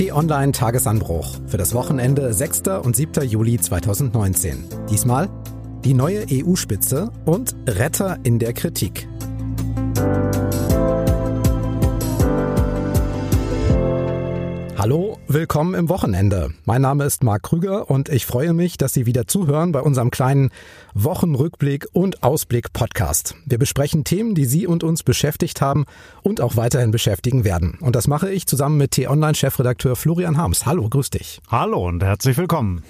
T-Online Tagesanbruch für das Wochenende 6. und 7. Juli 2019. Diesmal die neue EU-Spitze und Retter in der Kritik. Hallo, willkommen im Wochenende. Mein Name ist Marc Krüger und ich freue mich, dass Sie wieder zuhören bei unserem kleinen Wochenrückblick und Ausblick Podcast. Wir besprechen Themen, die Sie und uns beschäftigt haben und auch weiterhin beschäftigen werden. Und das mache ich zusammen mit T-Online-Chefredakteur Florian Harms. Hallo, grüß dich. Hallo und herzlich willkommen.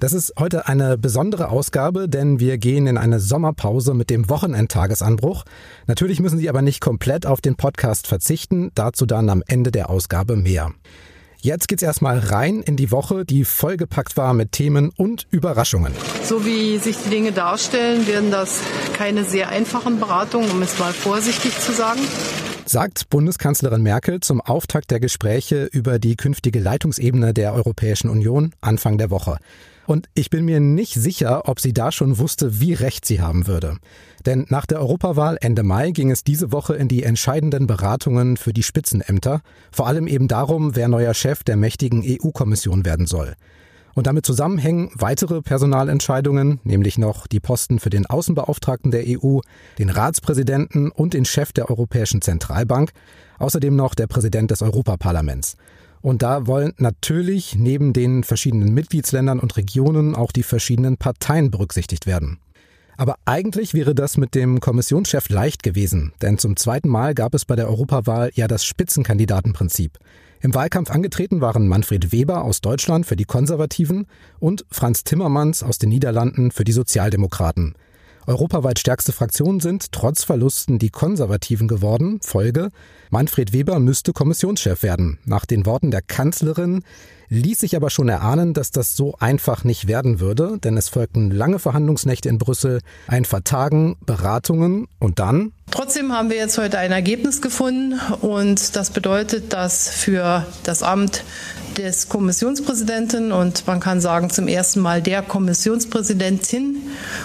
Das ist heute eine besondere Ausgabe, denn wir gehen in eine Sommerpause mit dem Wochenendtagesanbruch. Natürlich müssen Sie aber nicht komplett auf den Podcast verzichten, dazu dann am Ende der Ausgabe mehr. Jetzt geht's erstmal rein in die Woche, die vollgepackt war mit Themen und Überraschungen. So wie sich die Dinge darstellen, werden das keine sehr einfachen Beratungen, um es mal vorsichtig zu sagen. Sagt Bundeskanzlerin Merkel zum Auftakt der Gespräche über die künftige Leitungsebene der Europäischen Union Anfang der Woche. Und ich bin mir nicht sicher, ob sie da schon wusste, wie recht sie haben würde. Denn nach der Europawahl Ende Mai ging es diese Woche in die entscheidenden Beratungen für die Spitzenämter, vor allem eben darum, wer neuer Chef der mächtigen EU-Kommission werden soll. Und damit zusammenhängen weitere Personalentscheidungen, nämlich noch die Posten für den Außenbeauftragten der EU, den Ratspräsidenten und den Chef der Europäischen Zentralbank, außerdem noch der Präsident des Europaparlaments. Und da wollen natürlich neben den verschiedenen Mitgliedsländern und Regionen auch die verschiedenen Parteien berücksichtigt werden. Aber eigentlich wäre das mit dem Kommissionschef leicht gewesen, denn zum zweiten Mal gab es bei der Europawahl ja das Spitzenkandidatenprinzip. Im Wahlkampf angetreten waren Manfred Weber aus Deutschland für die Konservativen und Franz Timmermans aus den Niederlanden für die Sozialdemokraten. Europaweit stärkste Fraktionen sind trotz Verlusten die Konservativen geworden. Folge, Manfred Weber müsste Kommissionschef werden. Nach den Worten der Kanzlerin ließ sich aber schon erahnen, dass das so einfach nicht werden würde, denn es folgten lange Verhandlungsnächte in Brüssel, ein Vertagen, Beratungen und dann Trotzdem haben wir jetzt heute ein Ergebnis gefunden und das bedeutet, dass für das Amt des Kommissionspräsidenten und man kann sagen zum ersten Mal der Kommissionspräsidentin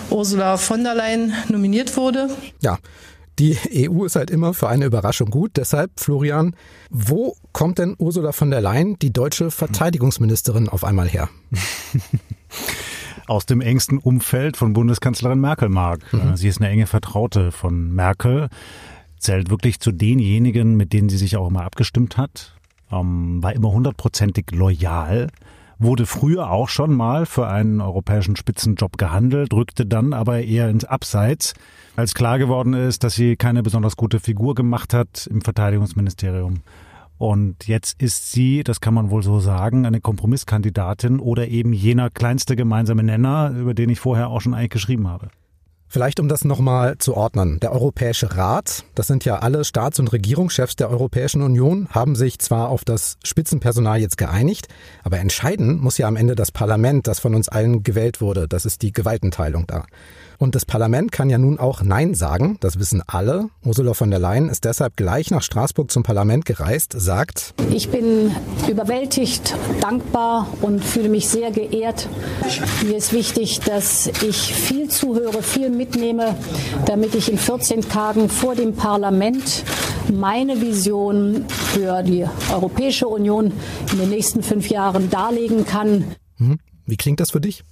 Ursula von der Leyen nominiert wurde. Ja, die EU ist halt immer für eine Überraschung gut. Deshalb, Florian, wo kommt denn Ursula von der Leyen, die deutsche Verteidigungsministerin, auf einmal her? Aus dem engsten Umfeld von Bundeskanzlerin Merkel mag. Mhm. Sie ist eine enge Vertraute von Merkel, zählt wirklich zu denjenigen, mit denen sie sich auch immer abgestimmt hat, ähm, war immer hundertprozentig loyal wurde früher auch schon mal für einen europäischen Spitzenjob gehandelt, rückte dann aber eher ins Abseits, als klar geworden ist, dass sie keine besonders gute Figur gemacht hat im Verteidigungsministerium. Und jetzt ist sie, das kann man wohl so sagen, eine Kompromisskandidatin oder eben jener kleinste gemeinsame Nenner, über den ich vorher auch schon eigentlich geschrieben habe. Vielleicht um das nochmal zu ordnen. Der Europäische Rat, das sind ja alle Staats- und Regierungschefs der Europäischen Union, haben sich zwar auf das Spitzenpersonal jetzt geeinigt, aber entscheiden muss ja am Ende das Parlament, das von uns allen gewählt wurde. Das ist die Gewaltenteilung da. Und das Parlament kann ja nun auch Nein sagen, das wissen alle. Ursula von der Leyen ist deshalb gleich nach Straßburg zum Parlament gereist, sagt, ich bin überwältigt, dankbar und fühle mich sehr geehrt. Mir ist wichtig, dass ich viel zuhöre, viel mitnehme, damit ich in 14 Tagen vor dem Parlament meine Vision für die Europäische Union in den nächsten fünf Jahren darlegen kann. Mhm. Wie klingt das für dich?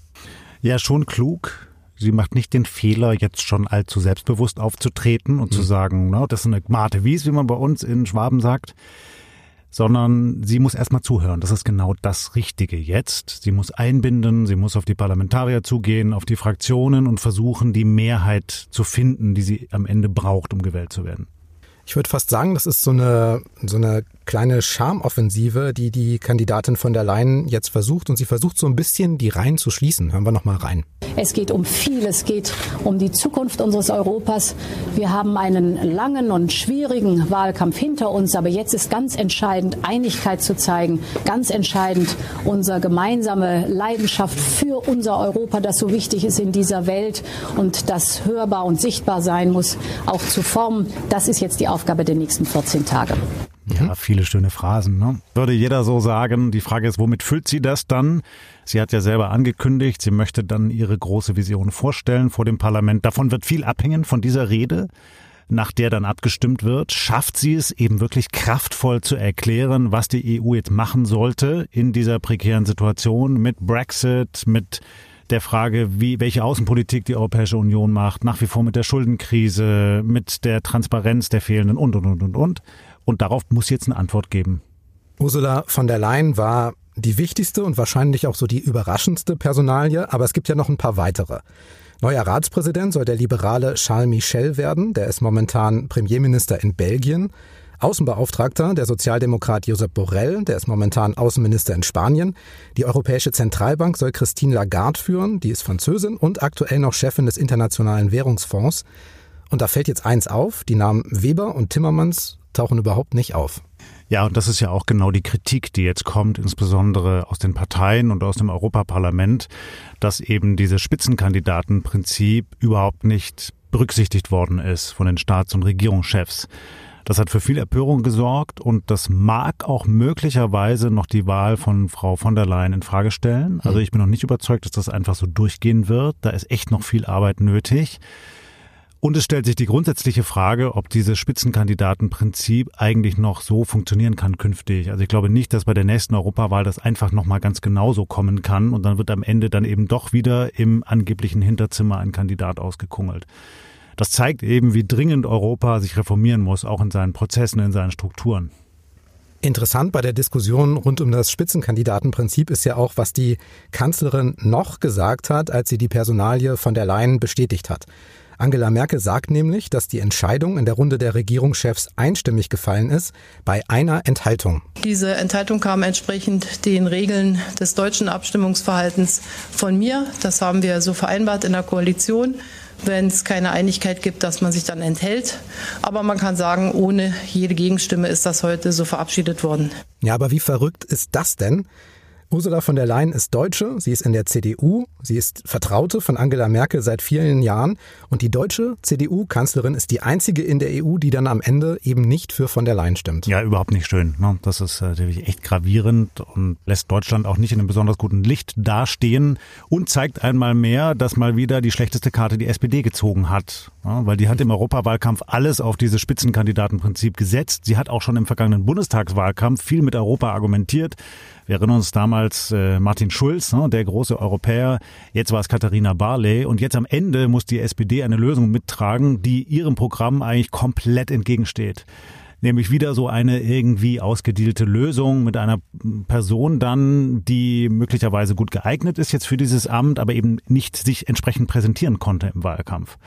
Ja, schon klug Sie macht nicht den Fehler, jetzt schon allzu selbstbewusst aufzutreten und mhm. zu sagen, na, das ist eine Mate Wies, wie man bei uns in Schwaben sagt, sondern sie muss erstmal zuhören. Das ist genau das Richtige jetzt. Sie muss einbinden, sie muss auf die Parlamentarier zugehen, auf die Fraktionen und versuchen, die Mehrheit zu finden, die sie am Ende braucht, um gewählt zu werden. Ich würde fast sagen, das ist so eine, so eine kleine Charmoffensive, die die Kandidatin von der Leyen jetzt versucht. Und sie versucht so ein bisschen die Reihen zu schließen. Hören wir noch mal rein. Es geht um viel. Es geht um die Zukunft unseres Europas. Wir haben einen langen und schwierigen Wahlkampf hinter uns. Aber jetzt ist ganz entscheidend, Einigkeit zu zeigen. Ganz entscheidend, unsere gemeinsame Leidenschaft für unser Europa, das so wichtig ist in dieser Welt und das hörbar und sichtbar sein muss, auch zu formen. Das ist jetzt die Aufgabe der nächsten 14 Tage. Ja, viele schöne Phrasen. Ne? Würde jeder so sagen. Die Frage ist, womit füllt sie das dann? Sie hat ja selber angekündigt, sie möchte dann ihre große Vision vorstellen vor dem Parlament. Davon wird viel abhängen, von dieser Rede. nach der dann abgestimmt wird, schafft sie es eben wirklich kraftvoll zu erklären, was die EU jetzt machen sollte in dieser prekären Situation mit Brexit, mit der Frage, wie, welche Außenpolitik die Europäische Union macht, nach wie vor mit der Schuldenkrise, mit der Transparenz der fehlenden und, und, und, und, und. Und darauf muss jetzt eine Antwort geben. Ursula von der Leyen war die wichtigste und wahrscheinlich auch so die überraschendste Personalie, aber es gibt ja noch ein paar weitere. Neuer Ratspräsident soll der liberale Charles Michel werden, der ist momentan Premierminister in Belgien. Außenbeauftragter der Sozialdemokrat Josep Borrell, der ist momentan Außenminister in Spanien. Die Europäische Zentralbank soll Christine Lagarde führen, die ist Französin und aktuell noch Chefin des Internationalen Währungsfonds. Und da fällt jetzt eins auf, die Namen Weber und Timmermans tauchen überhaupt nicht auf. Ja, und das ist ja auch genau die Kritik, die jetzt kommt, insbesondere aus den Parteien und aus dem Europaparlament, dass eben dieses Spitzenkandidatenprinzip überhaupt nicht berücksichtigt worden ist von den Staats- und Regierungschefs. Das hat für viel Empörung gesorgt und das mag auch möglicherweise noch die Wahl von Frau von der Leyen in Frage stellen. Also ich bin noch nicht überzeugt, dass das einfach so durchgehen wird. Da ist echt noch viel Arbeit nötig. Und es stellt sich die grundsätzliche Frage, ob dieses Spitzenkandidatenprinzip eigentlich noch so funktionieren kann künftig. Also ich glaube nicht, dass bei der nächsten Europawahl das einfach nochmal ganz genauso kommen kann und dann wird am Ende dann eben doch wieder im angeblichen Hinterzimmer ein Kandidat ausgekungelt. Das zeigt eben, wie dringend Europa sich reformieren muss, auch in seinen Prozessen, in seinen Strukturen. Interessant bei der Diskussion rund um das Spitzenkandidatenprinzip ist ja auch, was die Kanzlerin noch gesagt hat, als sie die Personalie von der Leyen bestätigt hat. Angela Merkel sagt nämlich, dass die Entscheidung in der Runde der Regierungschefs einstimmig gefallen ist, bei einer Enthaltung. Diese Enthaltung kam entsprechend den Regeln des deutschen Abstimmungsverhaltens von mir. Das haben wir so vereinbart in der Koalition wenn es keine Einigkeit gibt, dass man sich dann enthält. Aber man kann sagen, ohne jede Gegenstimme ist das heute so verabschiedet worden. Ja, aber wie verrückt ist das denn? Ursula von der Leyen ist Deutsche, sie ist in der CDU, sie ist Vertraute von Angela Merkel seit vielen Jahren und die deutsche CDU-Kanzlerin ist die einzige in der EU, die dann am Ende eben nicht für von der Leyen stimmt. Ja, überhaupt nicht schön. Ne? Das ist äh, natürlich echt gravierend und lässt Deutschland auch nicht in einem besonders guten Licht dastehen und zeigt einmal mehr, dass mal wieder die schlechteste Karte die SPD gezogen hat. Weil die hat im Europawahlkampf alles auf dieses Spitzenkandidatenprinzip gesetzt. Sie hat auch schon im vergangenen Bundestagswahlkampf viel mit Europa argumentiert. Wir erinnern uns damals äh, Martin Schulz, ne, der große Europäer. Jetzt war es Katharina Barley. Und jetzt am Ende muss die SPD eine Lösung mittragen, die ihrem Programm eigentlich komplett entgegensteht nämlich wieder so eine irgendwie ausgedielte Lösung mit einer Person dann, die möglicherweise gut geeignet ist jetzt für dieses Amt, aber eben nicht sich entsprechend präsentieren konnte im Wahlkampf.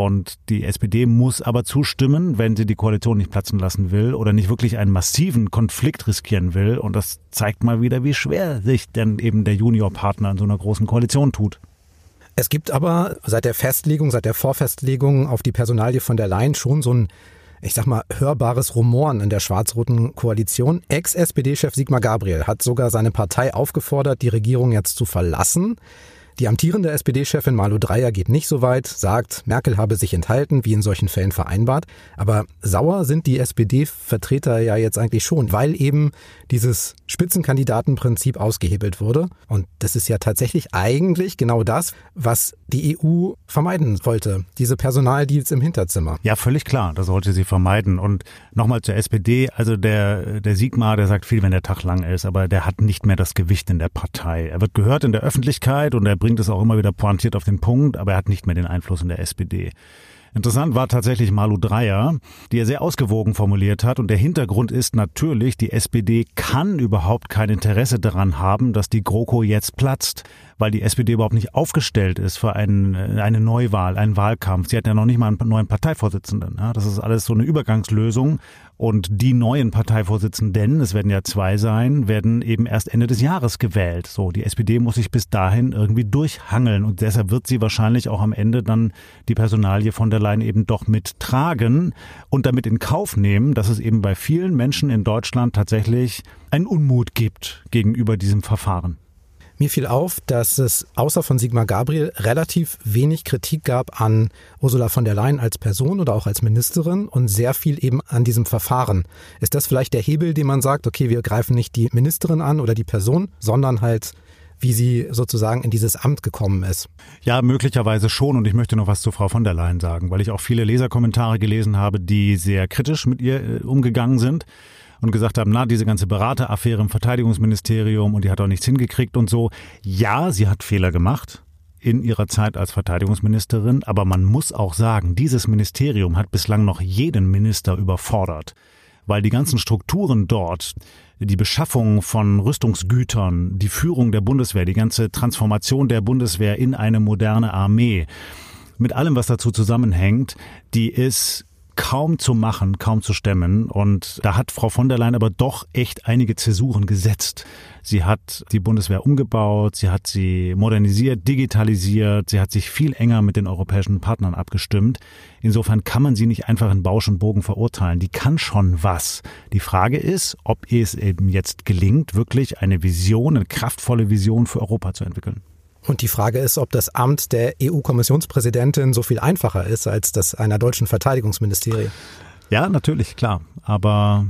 Und die SPD muss aber zustimmen, wenn sie die Koalition nicht platzen lassen will oder nicht wirklich einen massiven Konflikt riskieren will. Und das zeigt mal wieder, wie schwer sich denn eben der Juniorpartner in so einer großen Koalition tut. Es gibt aber seit der Festlegung, seit der Vorfestlegung auf die Personalie von der Leyen schon so ein, ich sag mal, hörbares Rumoren in der schwarz-roten Koalition. Ex-SPD-Chef Sigmar Gabriel hat sogar seine Partei aufgefordert, die Regierung jetzt zu verlassen. Die amtierende SPD-Chefin Malu Dreyer geht nicht so weit, sagt, Merkel habe sich enthalten, wie in solchen Fällen vereinbart. Aber sauer sind die SPD-Vertreter ja jetzt eigentlich schon, weil eben dieses Spitzenkandidatenprinzip ausgehebelt wurde. Und das ist ja tatsächlich eigentlich genau das, was die EU vermeiden wollte. Diese Personaldeals im Hinterzimmer. Ja, völlig klar. Das sollte sie vermeiden. Und nochmal zur SPD. Also der, der Sigmar, der sagt viel, wenn der Tag lang ist, aber der hat nicht mehr das Gewicht in der Partei. Er wird gehört in der Öffentlichkeit und er bringt es auch immer wieder pointiert auf den Punkt, aber er hat nicht mehr den Einfluss in der SPD. Interessant war tatsächlich Malu Dreyer, die er sehr ausgewogen formuliert hat. Und der Hintergrund ist natürlich, die SPD kann überhaupt kein Interesse daran haben, dass die GroKo jetzt platzt weil die SPD überhaupt nicht aufgestellt ist für einen, eine Neuwahl, einen Wahlkampf. Sie hat ja noch nicht mal einen neuen Parteivorsitzenden. Ja, das ist alles so eine Übergangslösung. Und die neuen Parteivorsitzenden, es werden ja zwei sein, werden eben erst Ende des Jahres gewählt. So, die SPD muss sich bis dahin irgendwie durchhangeln und deshalb wird sie wahrscheinlich auch am Ende dann die Personalie von der Leyen eben doch mittragen und damit in Kauf nehmen, dass es eben bei vielen Menschen in Deutschland tatsächlich einen Unmut gibt gegenüber diesem Verfahren. Mir fiel auf, dass es außer von Sigmar Gabriel relativ wenig Kritik gab an Ursula von der Leyen als Person oder auch als Ministerin und sehr viel eben an diesem Verfahren. Ist das vielleicht der Hebel, den man sagt, okay, wir greifen nicht die Ministerin an oder die Person, sondern halt wie sie sozusagen in dieses Amt gekommen ist. Ja, möglicherweise schon. Und ich möchte noch was zu Frau von der Leyen sagen, weil ich auch viele Leserkommentare gelesen habe, die sehr kritisch mit ihr äh, umgegangen sind und gesagt haben, na, diese ganze Berateraffäre im Verteidigungsministerium und die hat auch nichts hingekriegt und so. Ja, sie hat Fehler gemacht in ihrer Zeit als Verteidigungsministerin, aber man muss auch sagen, dieses Ministerium hat bislang noch jeden Minister überfordert, weil die ganzen Strukturen dort, die Beschaffung von Rüstungsgütern, die Führung der Bundeswehr, die ganze Transformation der Bundeswehr in eine moderne Armee, mit allem, was dazu zusammenhängt, die ist kaum zu machen, kaum zu stemmen. Und da hat Frau von der Leyen aber doch echt einige Zäsuren gesetzt. Sie hat die Bundeswehr umgebaut, sie hat sie modernisiert, digitalisiert, sie hat sich viel enger mit den europäischen Partnern abgestimmt. Insofern kann man sie nicht einfach in Bausch und Bogen verurteilen. Die kann schon was. Die Frage ist, ob es eben jetzt gelingt, wirklich eine Vision, eine kraftvolle Vision für Europa zu entwickeln. Und die Frage ist, ob das Amt der EU-Kommissionspräsidentin so viel einfacher ist als das einer deutschen Verteidigungsministerie. Ja, natürlich, klar. Aber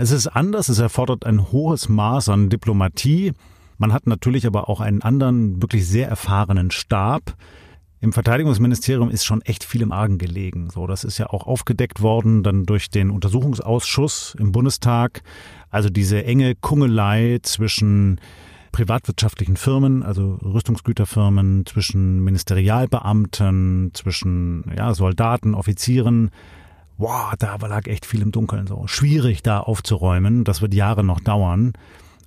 es ist anders. Es erfordert ein hohes Maß an Diplomatie. Man hat natürlich aber auch einen anderen, wirklich sehr erfahrenen Stab. Im Verteidigungsministerium ist schon echt viel im Argen gelegen. So, das ist ja auch aufgedeckt worden dann durch den Untersuchungsausschuss im Bundestag. Also diese enge Kungelei zwischen privatwirtschaftlichen Firmen, also Rüstungsgüterfirmen, zwischen Ministerialbeamten, zwischen ja, Soldaten, Offizieren. Wow, da lag echt viel im Dunkeln so. Schwierig da aufzuräumen. Das wird Jahre noch dauern.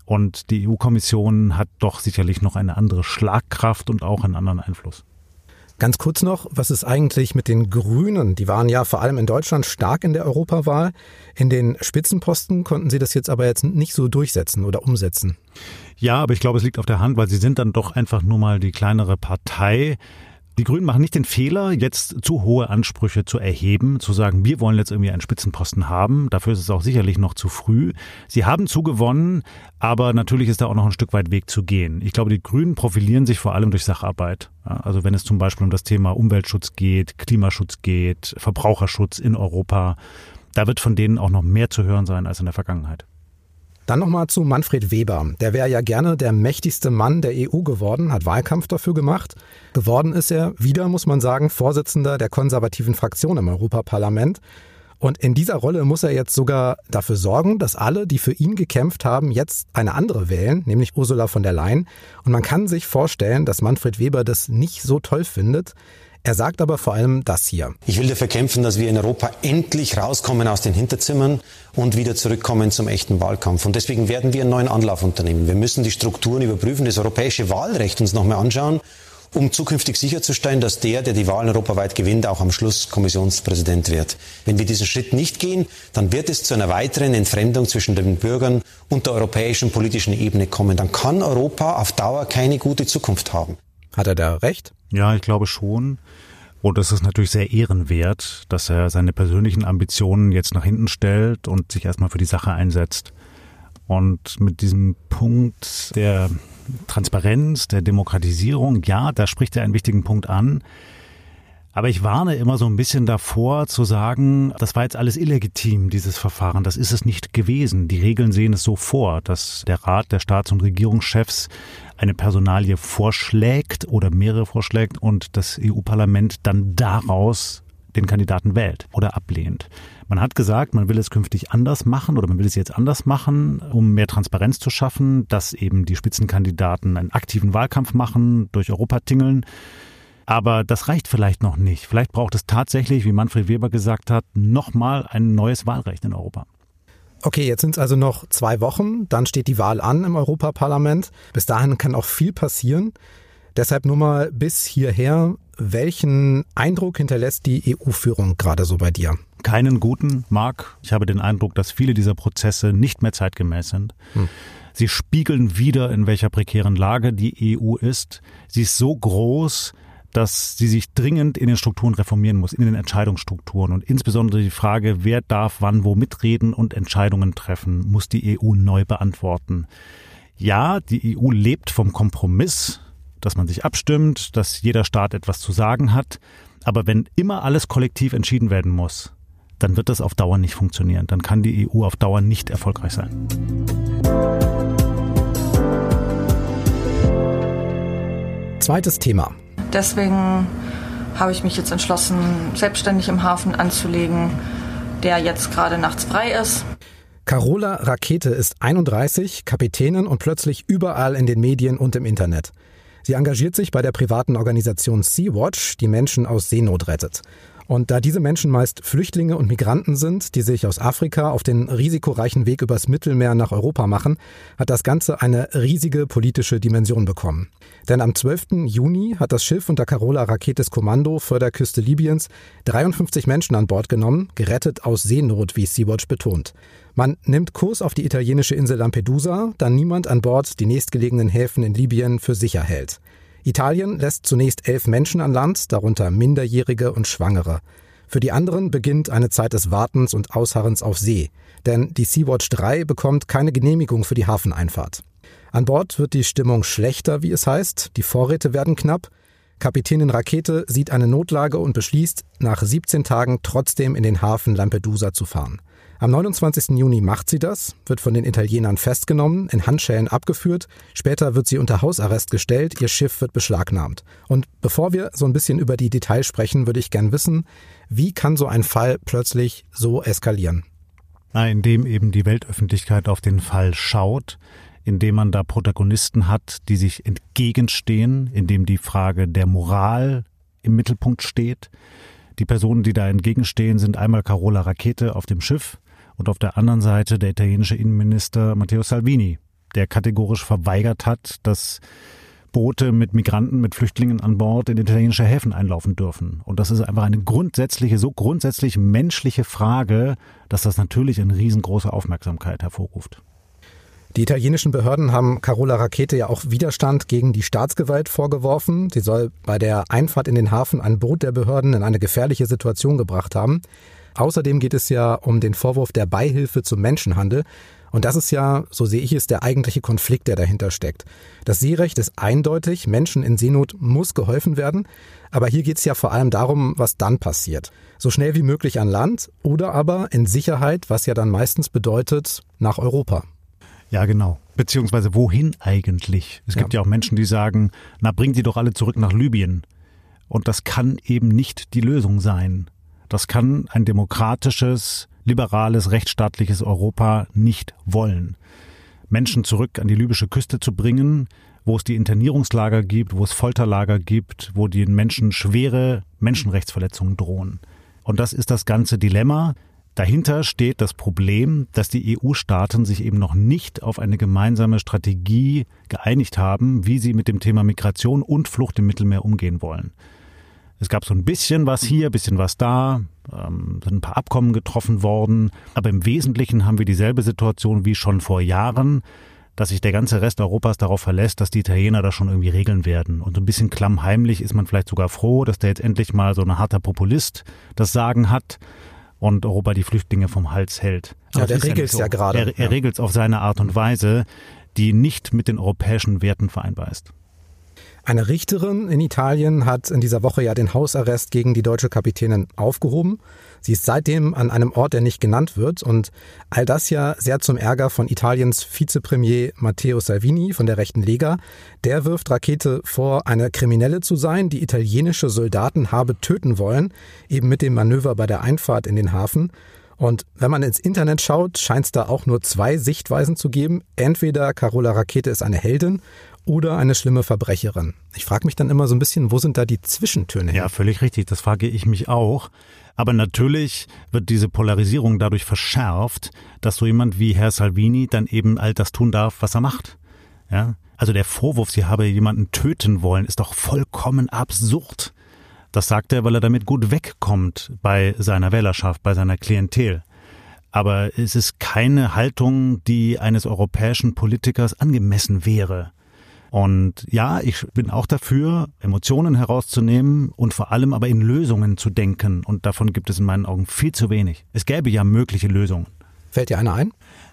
Und die EU-Kommission hat doch sicherlich noch eine andere Schlagkraft und auch einen anderen Einfluss. Ganz kurz noch, was ist eigentlich mit den Grünen? Die waren ja vor allem in Deutschland stark in der Europawahl. In den Spitzenposten konnten sie das jetzt aber jetzt nicht so durchsetzen oder umsetzen. Ja, aber ich glaube, es liegt auf der Hand, weil sie sind dann doch einfach nur mal die kleinere Partei. Die Grünen machen nicht den Fehler, jetzt zu hohe Ansprüche zu erheben, zu sagen, wir wollen jetzt irgendwie einen Spitzenposten haben. Dafür ist es auch sicherlich noch zu früh. Sie haben zugewonnen, aber natürlich ist da auch noch ein Stück weit Weg zu gehen. Ich glaube, die Grünen profilieren sich vor allem durch Sacharbeit. Also wenn es zum Beispiel um das Thema Umweltschutz geht, Klimaschutz geht, Verbraucherschutz in Europa, da wird von denen auch noch mehr zu hören sein als in der Vergangenheit. Dann nochmal zu Manfred Weber. Der wäre ja gerne der mächtigste Mann der EU geworden, hat Wahlkampf dafür gemacht. Geworden ist er wieder, muss man sagen, Vorsitzender der konservativen Fraktion im Europaparlament. Und in dieser Rolle muss er jetzt sogar dafür sorgen, dass alle, die für ihn gekämpft haben, jetzt eine andere wählen, nämlich Ursula von der Leyen. Und man kann sich vorstellen, dass Manfred Weber das nicht so toll findet. Er sagt aber vor allem das hier. Ich will dafür kämpfen, dass wir in Europa endlich rauskommen aus den Hinterzimmern und wieder zurückkommen zum echten Wahlkampf. Und deswegen werden wir einen neuen Anlauf unternehmen. Wir müssen die Strukturen überprüfen, das europäische Wahlrecht uns nochmal anschauen, um zukünftig sicherzustellen, dass der, der die Wahlen europaweit gewinnt, auch am Schluss Kommissionspräsident wird. Wenn wir diesen Schritt nicht gehen, dann wird es zu einer weiteren Entfremdung zwischen den Bürgern und der europäischen politischen Ebene kommen. Dann kann Europa auf Dauer keine gute Zukunft haben. Hat er da recht? Ja, ich glaube schon. Und es ist natürlich sehr ehrenwert, dass er seine persönlichen Ambitionen jetzt nach hinten stellt und sich erstmal für die Sache einsetzt. Und mit diesem Punkt der Transparenz, der Demokratisierung, ja, da spricht er einen wichtigen Punkt an. Aber ich warne immer so ein bisschen davor zu sagen, das war jetzt alles illegitim, dieses Verfahren. Das ist es nicht gewesen. Die Regeln sehen es so vor, dass der Rat der Staats- und Regierungschefs eine Personalie vorschlägt oder mehrere vorschlägt und das EU-Parlament dann daraus den Kandidaten wählt oder ablehnt. Man hat gesagt, man will es künftig anders machen oder man will es jetzt anders machen, um mehr Transparenz zu schaffen, dass eben die Spitzenkandidaten einen aktiven Wahlkampf machen, durch Europa tingeln. Aber das reicht vielleicht noch nicht. Vielleicht braucht es tatsächlich, wie Manfred Weber gesagt hat, nochmal ein neues Wahlrecht in Europa. Okay, jetzt sind es also noch zwei Wochen, dann steht die Wahl an im Europaparlament. Bis dahin kann auch viel passieren. Deshalb nur mal bis hierher, welchen Eindruck hinterlässt die EU-Führung gerade so bei dir? Keinen guten, Marc. Ich habe den Eindruck, dass viele dieser Prozesse nicht mehr zeitgemäß sind. Hm. Sie spiegeln wieder, in welcher prekären Lage die EU ist. Sie ist so groß, dass sie sich dringend in den Strukturen reformieren muss, in den Entscheidungsstrukturen. Und insbesondere die Frage, wer darf wann wo mitreden und Entscheidungen treffen, muss die EU neu beantworten. Ja, die EU lebt vom Kompromiss, dass man sich abstimmt, dass jeder Staat etwas zu sagen hat. Aber wenn immer alles kollektiv entschieden werden muss, dann wird das auf Dauer nicht funktionieren. Dann kann die EU auf Dauer nicht erfolgreich sein. Zweites Thema. Deswegen habe ich mich jetzt entschlossen, selbstständig im Hafen anzulegen, der jetzt gerade nachts frei ist. Carola Rakete ist 31, Kapitänin und plötzlich überall in den Medien und im Internet. Sie engagiert sich bei der privaten Organisation Sea-Watch, die Menschen aus Seenot rettet. Und da diese Menschen meist Flüchtlinge und Migranten sind, die sich aus Afrika auf den risikoreichen Weg übers Mittelmeer nach Europa machen, hat das Ganze eine riesige politische Dimension bekommen. Denn am 12. Juni hat das Schiff unter Carola Raketes Kommando vor der Küste Libyens 53 Menschen an Bord genommen, gerettet aus Seenot, wie Sea-Watch betont. Man nimmt Kurs auf die italienische Insel Lampedusa, da niemand an Bord die nächstgelegenen Häfen in Libyen für sicher hält. Italien lässt zunächst elf Menschen an Land, darunter Minderjährige und Schwangere. Für die anderen beginnt eine Zeit des Wartens und Ausharrens auf See, denn die Sea-Watch 3 bekommt keine Genehmigung für die Hafeneinfahrt. An Bord wird die Stimmung schlechter, wie es heißt, die Vorräte werden knapp. Kapitänin Rakete sieht eine Notlage und beschließt, nach 17 Tagen trotzdem in den Hafen Lampedusa zu fahren. Am 29. Juni macht sie das, wird von den Italienern festgenommen, in Handschellen abgeführt, später wird sie unter Hausarrest gestellt, ihr Schiff wird beschlagnahmt. Und bevor wir so ein bisschen über die Details sprechen, würde ich gern wissen, wie kann so ein Fall plötzlich so eskalieren? Na, indem eben die Weltöffentlichkeit auf den Fall schaut, indem man da Protagonisten hat, die sich entgegenstehen, indem die Frage der Moral im Mittelpunkt steht. Die Personen, die da entgegenstehen, sind einmal Carola Rakete auf dem Schiff, und auf der anderen Seite der italienische Innenminister Matteo Salvini, der kategorisch verweigert hat, dass Boote mit Migranten, mit Flüchtlingen an Bord in italienische Häfen einlaufen dürfen. Und das ist einfach eine grundsätzliche, so grundsätzlich menschliche Frage, dass das natürlich eine riesengroße Aufmerksamkeit hervorruft. Die italienischen Behörden haben Carola Rakete ja auch Widerstand gegen die Staatsgewalt vorgeworfen. Sie soll bei der Einfahrt in den Hafen ein Boot der Behörden in eine gefährliche Situation gebracht haben. Außerdem geht es ja um den Vorwurf der Beihilfe zum Menschenhandel. Und das ist ja, so sehe ich es, der eigentliche Konflikt, der dahinter steckt. Das Seerecht ist eindeutig, Menschen in Seenot muss geholfen werden. Aber hier geht es ja vor allem darum, was dann passiert. So schnell wie möglich an Land oder aber in Sicherheit, was ja dann meistens bedeutet, nach Europa. Ja, genau. Beziehungsweise wohin eigentlich? Es gibt ja. ja auch Menschen, die sagen, na, bringt die doch alle zurück nach Libyen. Und das kann eben nicht die Lösung sein. Das kann ein demokratisches, liberales, rechtsstaatliches Europa nicht wollen. Menschen zurück an die libysche Küste zu bringen, wo es die Internierungslager gibt, wo es Folterlager gibt, wo den Menschen schwere Menschenrechtsverletzungen drohen. Und das ist das ganze Dilemma. Dahinter steht das Problem, dass die EU-Staaten sich eben noch nicht auf eine gemeinsame Strategie geeinigt haben, wie sie mit dem Thema Migration und Flucht im Mittelmeer umgehen wollen. Es gab so ein bisschen was hier, ein bisschen was da, ähm, sind ein paar Abkommen getroffen worden, aber im Wesentlichen haben wir dieselbe Situation wie schon vor Jahren, dass sich der ganze Rest Europas darauf verlässt, dass die Italiener das schon irgendwie regeln werden. Und so ein bisschen klammheimlich ist man vielleicht sogar froh, dass da jetzt endlich mal so ein harter Populist das Sagen hat und Europa die Flüchtlinge vom Hals hält. Aber ja, der regelt es ja, ja gerade. Er, er ja. regelt es auf seine Art und Weise, die nicht mit den europäischen Werten vereinbar ist. Eine Richterin in Italien hat in dieser Woche ja den Hausarrest gegen die deutsche Kapitänin aufgehoben. Sie ist seitdem an einem Ort, der nicht genannt wird. Und all das ja sehr zum Ärger von Italiens Vizepremier Matteo Salvini von der rechten Lega. Der wirft Rakete vor, eine Kriminelle zu sein, die italienische Soldaten habe töten wollen, eben mit dem Manöver bei der Einfahrt in den Hafen. Und wenn man ins Internet schaut, scheint es da auch nur zwei Sichtweisen zu geben. Entweder Carola Rakete ist eine Heldin oder eine schlimme Verbrecherin. Ich frage mich dann immer so ein bisschen, wo sind da die Zwischentöne? Ja, völlig richtig. Das frage ich mich auch. Aber natürlich wird diese Polarisierung dadurch verschärft, dass so jemand wie Herr Salvini dann eben all das tun darf, was er macht. Ja? Also der Vorwurf, sie habe jemanden töten wollen, ist doch vollkommen absurd. Das sagt er, weil er damit gut wegkommt bei seiner Wählerschaft, bei seiner Klientel. Aber es ist keine Haltung, die eines europäischen Politikers angemessen wäre. Und ja, ich bin auch dafür, Emotionen herauszunehmen und vor allem aber in Lösungen zu denken. Und davon gibt es in meinen Augen viel zu wenig. Es gäbe ja mögliche Lösungen. Fällt dir einer ein?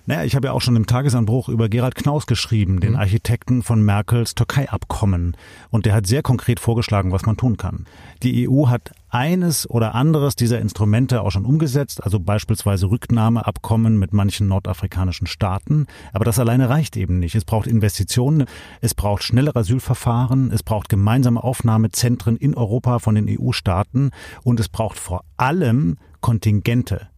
Naja, ich habe ja auch schon im Tagesanbruch über Gerald Knaus geschrieben, den mhm. Architekten von Merkels Türkei-Abkommen. Und der hat sehr konkret vorgeschlagen, was man tun kann. Die EU hat eines oder anderes dieser Instrumente auch schon umgesetzt, also beispielsweise Rücknahmeabkommen mit manchen nordafrikanischen Staaten. Aber das alleine reicht eben nicht. Es braucht Investitionen, es braucht schnellere Asylverfahren, es braucht gemeinsame Aufnahmezentren in Europa von den EU-Staaten und es braucht vor allem Kontingente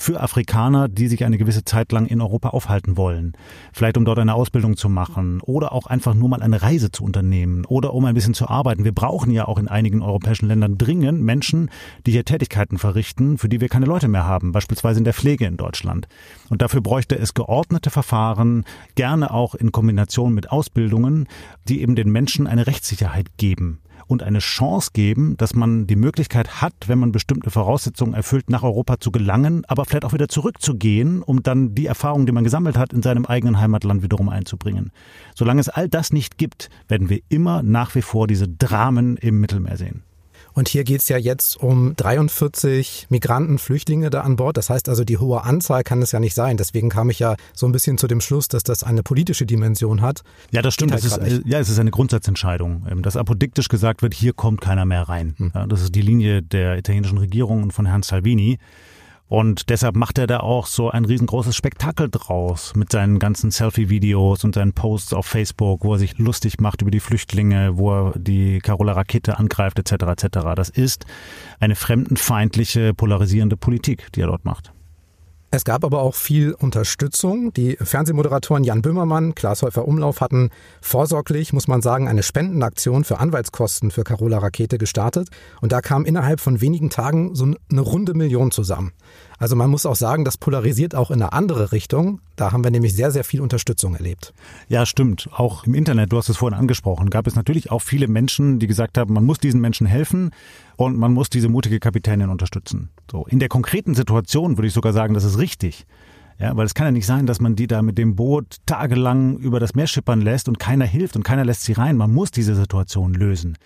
für Afrikaner, die sich eine gewisse Zeit lang in Europa aufhalten wollen. Vielleicht um dort eine Ausbildung zu machen oder auch einfach nur mal eine Reise zu unternehmen oder um ein bisschen zu arbeiten. Wir brauchen ja auch in einigen europäischen Ländern dringend Menschen, die hier Tätigkeiten verrichten, für die wir keine Leute mehr haben, beispielsweise in der Pflege in Deutschland. Und dafür bräuchte es geordnete Verfahren, gerne auch in Kombination mit Ausbildungen, die eben den Menschen eine Rechtssicherheit geben und eine Chance geben, dass man die Möglichkeit hat, wenn man bestimmte Voraussetzungen erfüllt, nach Europa zu gelangen, aber vielleicht auch wieder zurückzugehen, um dann die Erfahrung, die man gesammelt hat, in seinem eigenen Heimatland wiederum einzubringen. Solange es all das nicht gibt, werden wir immer nach wie vor diese Dramen im Mittelmeer sehen. Und hier geht es ja jetzt um 43 Migranten, Flüchtlinge da an Bord. Das heißt also, die hohe Anzahl kann es ja nicht sein. Deswegen kam ich ja so ein bisschen zu dem Schluss, dass das eine politische Dimension hat. Ja, das stimmt. Halt das ist, ja, es ist eine Grundsatzentscheidung. Ähm, dass apodiktisch gesagt wird, hier kommt keiner mehr rein. Hm. Das ist die Linie der italienischen Regierung und von Herrn Salvini. Und deshalb macht er da auch so ein riesengroßes Spektakel draus mit seinen ganzen Selfie-Videos und seinen Posts auf Facebook, wo er sich lustig macht über die Flüchtlinge, wo er die Carola Rakete angreift, etc. etc. Das ist eine fremdenfeindliche, polarisierende Politik, die er dort macht. Es gab aber auch viel Unterstützung. Die Fernsehmoderatoren Jan Böhmermann, Klaas Häufer Umlauf hatten vorsorglich, muss man sagen, eine Spendenaktion für Anwaltskosten für Carola Rakete gestartet. Und da kam innerhalb von wenigen Tagen so eine runde Million zusammen. Also man muss auch sagen, das polarisiert auch in eine andere Richtung. Da haben wir nämlich sehr, sehr viel Unterstützung erlebt. Ja, stimmt. Auch im Internet, du hast es vorhin angesprochen, gab es natürlich auch viele Menschen, die gesagt haben, man muss diesen Menschen helfen und man muss diese mutige Kapitänin unterstützen. So. In der konkreten Situation würde ich sogar sagen, das ist richtig. Ja, weil es kann ja nicht sein, dass man die da mit dem Boot tagelang über das Meer schippern lässt und keiner hilft und keiner lässt sie rein. Man muss diese Situation lösen.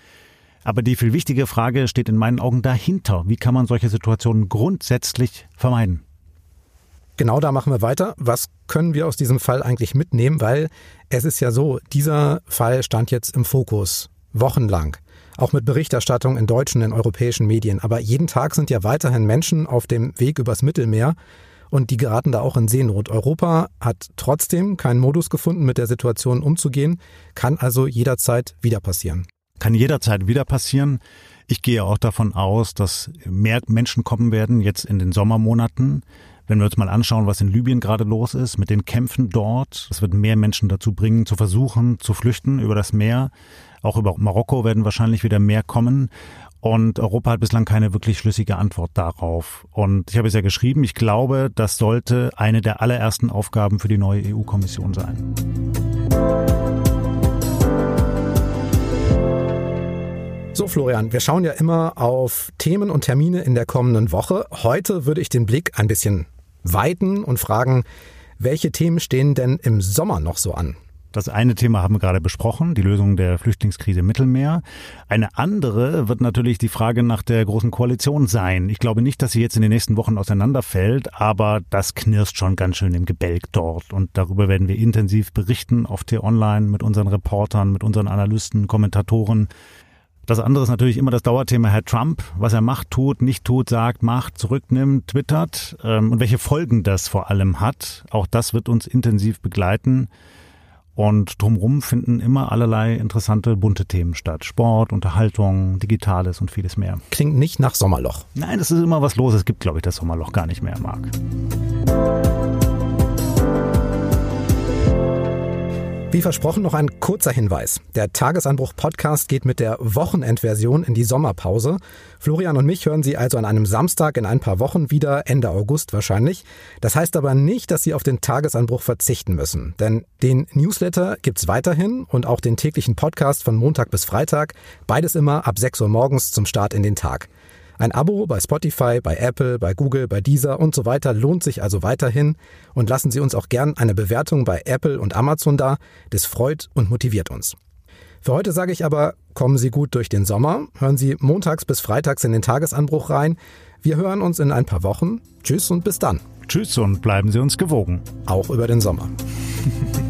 Aber die viel wichtige Frage steht in meinen Augen dahinter. Wie kann man solche Situationen grundsätzlich vermeiden? Genau da machen wir weiter. Was können wir aus diesem Fall eigentlich mitnehmen? Weil es ist ja so, dieser Fall stand jetzt im Fokus, wochenlang. Auch mit Berichterstattung in deutschen, in europäischen Medien. Aber jeden Tag sind ja weiterhin Menschen auf dem Weg übers Mittelmeer und die geraten da auch in Seenot. Europa hat trotzdem keinen Modus gefunden, mit der Situation umzugehen, kann also jederzeit wieder passieren. Kann jederzeit wieder passieren. Ich gehe auch davon aus, dass mehr Menschen kommen werden jetzt in den Sommermonaten. Wenn wir uns mal anschauen, was in Libyen gerade los ist, mit den Kämpfen dort, es wird mehr Menschen dazu bringen, zu versuchen, zu flüchten über das Meer. Auch über Marokko werden wahrscheinlich wieder mehr kommen. Und Europa hat bislang keine wirklich schlüssige Antwort darauf. Und ich habe es ja geschrieben, ich glaube, das sollte eine der allerersten Aufgaben für die neue EU-Kommission sein. So, Florian, wir schauen ja immer auf Themen und Termine in der kommenden Woche. Heute würde ich den Blick ein bisschen weiten und fragen, welche Themen stehen denn im Sommer noch so an? Das eine Thema haben wir gerade besprochen, die Lösung der Flüchtlingskrise im Mittelmeer. Eine andere wird natürlich die Frage nach der großen Koalition sein. Ich glaube nicht, dass sie jetzt in den nächsten Wochen auseinanderfällt, aber das knirscht schon ganz schön im Gebälk dort. Und darüber werden wir intensiv berichten auf T-Online mit unseren Reportern, mit unseren Analysten, Kommentatoren. Das andere ist natürlich immer das Dauerthema Herr Trump, was er macht, tut, nicht tut, sagt, macht, zurücknimmt, twittert ähm, und welche Folgen das vor allem hat. Auch das wird uns intensiv begleiten. Und drumherum finden immer allerlei interessante, bunte Themen statt. Sport, Unterhaltung, Digitales und vieles mehr. Klingt nicht nach Sommerloch. Nein, es ist immer was los. Es gibt, glaube ich, das Sommerloch gar nicht mehr, Marc. Wie versprochen noch ein kurzer Hinweis. Der Tagesanbruch-Podcast geht mit der Wochenendversion in die Sommerpause. Florian und mich hören Sie also an einem Samstag in ein paar Wochen wieder, Ende August wahrscheinlich. Das heißt aber nicht, dass Sie auf den Tagesanbruch verzichten müssen. Denn den Newsletter gibt's weiterhin und auch den täglichen Podcast von Montag bis Freitag. Beides immer ab 6 Uhr morgens zum Start in den Tag. Ein Abo bei Spotify, bei Apple, bei Google, bei Deezer und so weiter lohnt sich also weiterhin und lassen Sie uns auch gern eine Bewertung bei Apple und Amazon da. Das freut und motiviert uns. Für heute sage ich aber Kommen Sie gut durch den Sommer. Hören Sie montags bis freitags in den Tagesanbruch rein. Wir hören uns in ein paar Wochen. Tschüss und bis dann. Tschüss und bleiben Sie uns gewogen. Auch über den Sommer.